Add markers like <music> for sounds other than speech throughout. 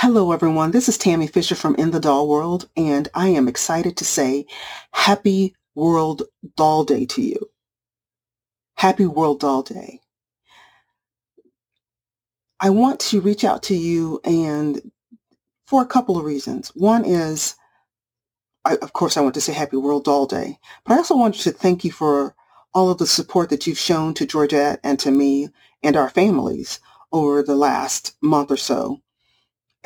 Hello, everyone. This is Tammy Fisher from In the Doll World, and I am excited to say Happy World Doll Day to you. Happy World Doll Day. I want to reach out to you and for a couple of reasons. One is, I, of course, I want to say Happy World Doll Day, but I also want to thank you for all of the support that you've shown to Georgette and to me and our families over the last month or so.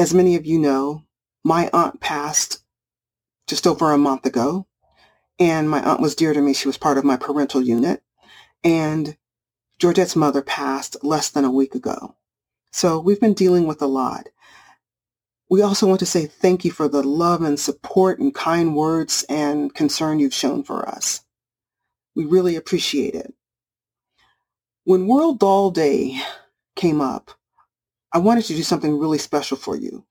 As many of you know, my aunt passed just over a month ago, and my aunt was dear to me. She was part of my parental unit, and Georgette's mother passed less than a week ago. So we've been dealing with a lot. We also want to say thank you for the love and support and kind words and concern you've shown for us. We really appreciate it. When World Doll Day came up, I wanted to do something really special for you.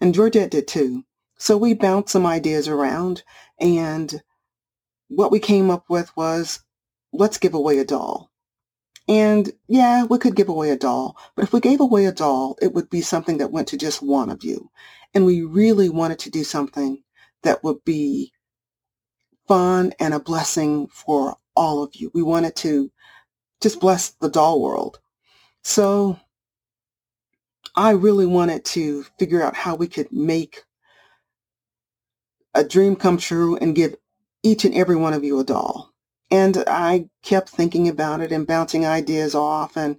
And Georgette did too. So we bounced some ideas around and what we came up with was let's give away a doll. And yeah, we could give away a doll, but if we gave away a doll, it would be something that went to just one of you. And we really wanted to do something that would be fun and a blessing for all of you. We wanted to just bless the doll world. So I really wanted to figure out how we could make a dream come true and give each and every one of you a doll. And I kept thinking about it and bouncing ideas off. And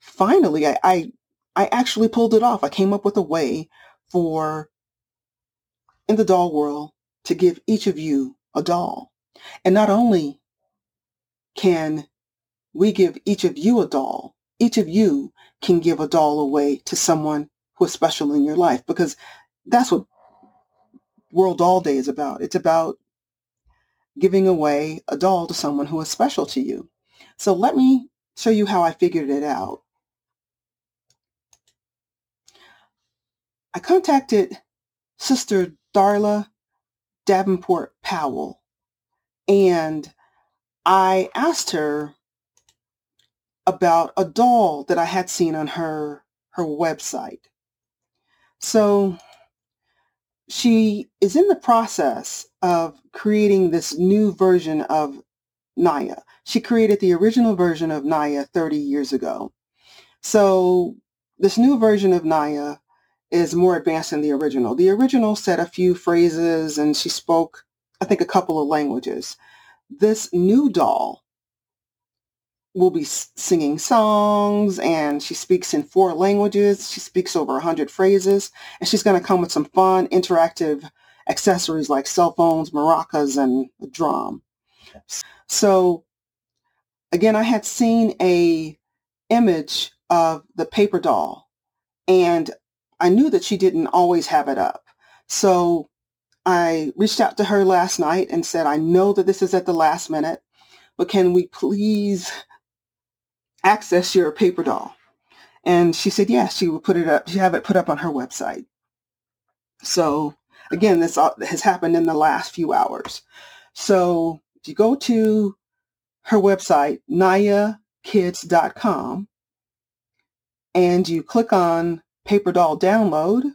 finally, I, I, I actually pulled it off. I came up with a way for in the doll world to give each of you a doll. And not only can we give each of you a doll, each of you can give a doll away to someone who is special in your life because that's what World Doll Day is about. It's about giving away a doll to someone who is special to you. So let me show you how I figured it out. I contacted Sister Darla Davenport Powell and I asked her about a doll that I had seen on her her website. So she is in the process of creating this new version of Naya. She created the original version of Naya 30 years ago. So this new version of Naya is more advanced than the original. The original said a few phrases and she spoke, I think, a couple of languages. This new doll will be singing songs and she speaks in four languages. She speaks over 100 phrases and she's going to come with some fun interactive accessories like cell phones, maracas, and a drum. So again, I had seen a image of the paper doll and I knew that she didn't always have it up. So I reached out to her last night and said, I know that this is at the last minute, but can we please access your paper doll? And she said, yes, she would put it up. She have it put up on her website. So again, this has happened in the last few hours. So if you go to her website, nayakids.com, and you click on paper doll download,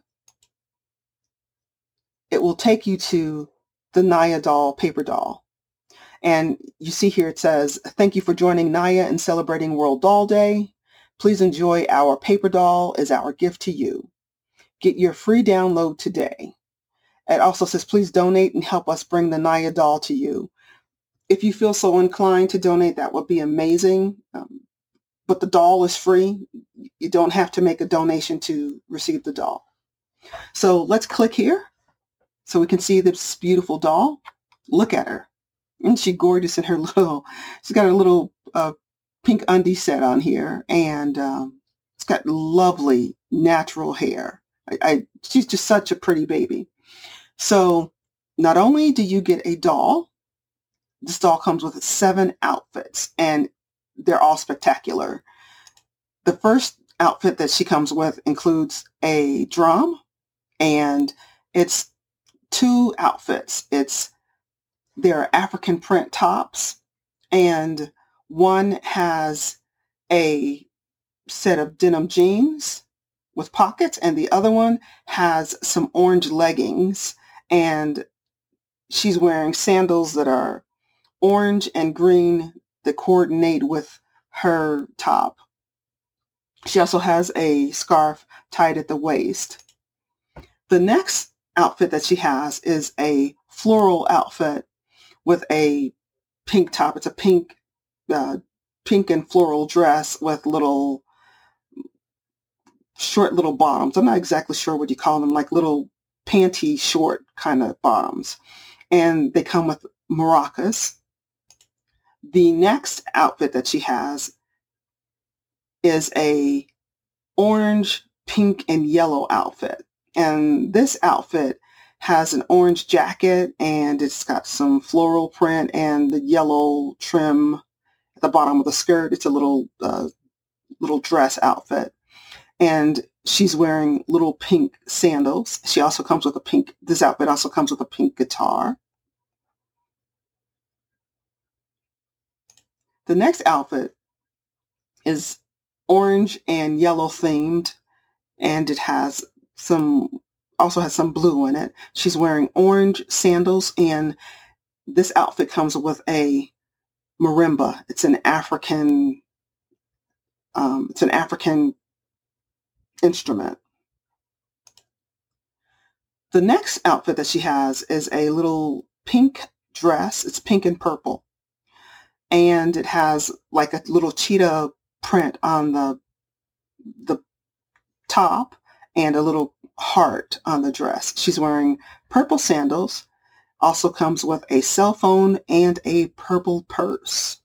it will take you to the Naya doll paper doll. And you see here it says, thank you for joining Naya and celebrating World Doll Day. Please enjoy our paper doll as our gift to you. Get your free download today. It also says, please donate and help us bring the Naya doll to you. If you feel so inclined to donate, that would be amazing. Um, but the doll is free. You don't have to make a donation to receive the doll. So let's click here so we can see this beautiful doll. Look at her. Isn't she gorgeous in her <laughs> little, she's got her little uh, pink undie set on here and um, it's got lovely natural hair. I, I, she's just such a pretty baby. So not only do you get a doll, this doll comes with seven outfits and they're all spectacular. The first outfit that she comes with includes a drum and it's two outfits. It's their African print tops and one has a set of denim jeans with pockets and the other one has some orange leggings and she's wearing sandals that are orange and green that coordinate with her top. She also has a scarf tied at the waist. The next outfit that she has is a floral outfit with a pink top. It's a pink, uh, pink and floral dress with little short little bottoms. I'm not exactly sure what you call them, like little panty short kind of bottoms. And they come with maracas. The next outfit that she has is a orange, pink, and yellow outfit. And this outfit has an orange jacket and it's got some floral print and the yellow trim at the bottom of the skirt. It's a little uh, little dress outfit. And she's wearing little pink sandals. She also comes with a pink, this outfit also comes with a pink guitar. The next outfit is orange and yellow themed and it has some also has some blue in it. She's wearing orange sandals and this outfit comes with a marimba. It's an African um, it's an African instrument. The next outfit that she has is a little pink dress. It's pink and purple. And it has like a little cheetah print on the the top and a little heart on the dress. She's wearing purple sandals, also comes with a cell phone and a purple purse.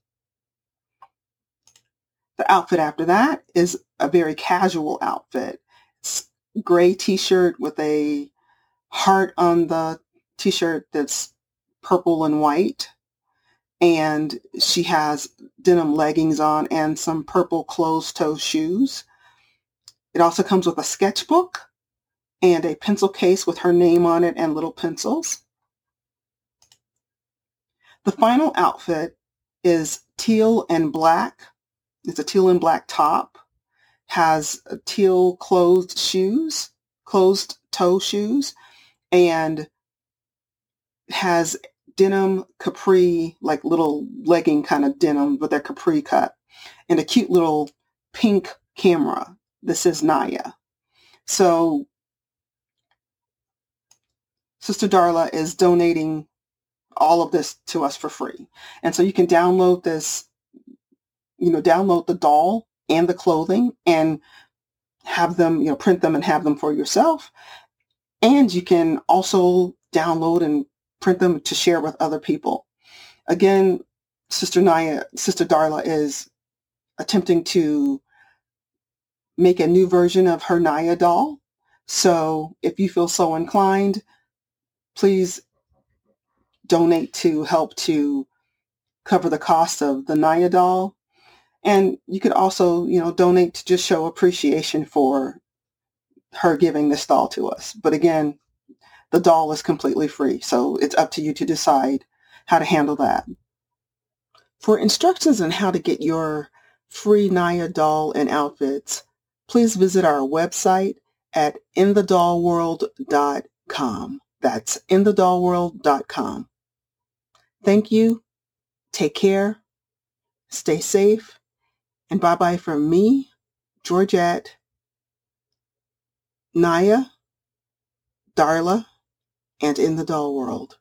The outfit after that is a very casual outfit. It's gray t-shirt with a heart on the t-shirt that's purple and white. And she has denim leggings on and some purple closed-toe shoes. It also comes with a sketchbook and a pencil case with her name on it and little pencils. The final outfit is teal and black. It's a teal and black top, has teal closed shoes, closed toe shoes, and has denim capri, like little legging kind of denim with their capri cut, and a cute little pink camera. This is Naya. So Sister Darla is donating all of this to us for free. And so you can download this, you know, download the doll and the clothing and have them, you know, print them and have them for yourself. And you can also download and print them to share with other people. Again, Sister Naya, Sister Darla is attempting to make a new version of her Naya doll. So if you feel so inclined, please donate to help to cover the cost of the Naya doll. And you could also, you know, donate to just show appreciation for her giving this doll to us. But again, the doll is completely free, so it's up to you to decide how to handle that. For instructions on how to get your free Naya doll and outfits, please visit our website at inthedollworld.com. That's inthedollworld.com. Thank you. Take care. Stay safe. And bye-bye from me, Georgette, Naya, Darla, and In the Doll World.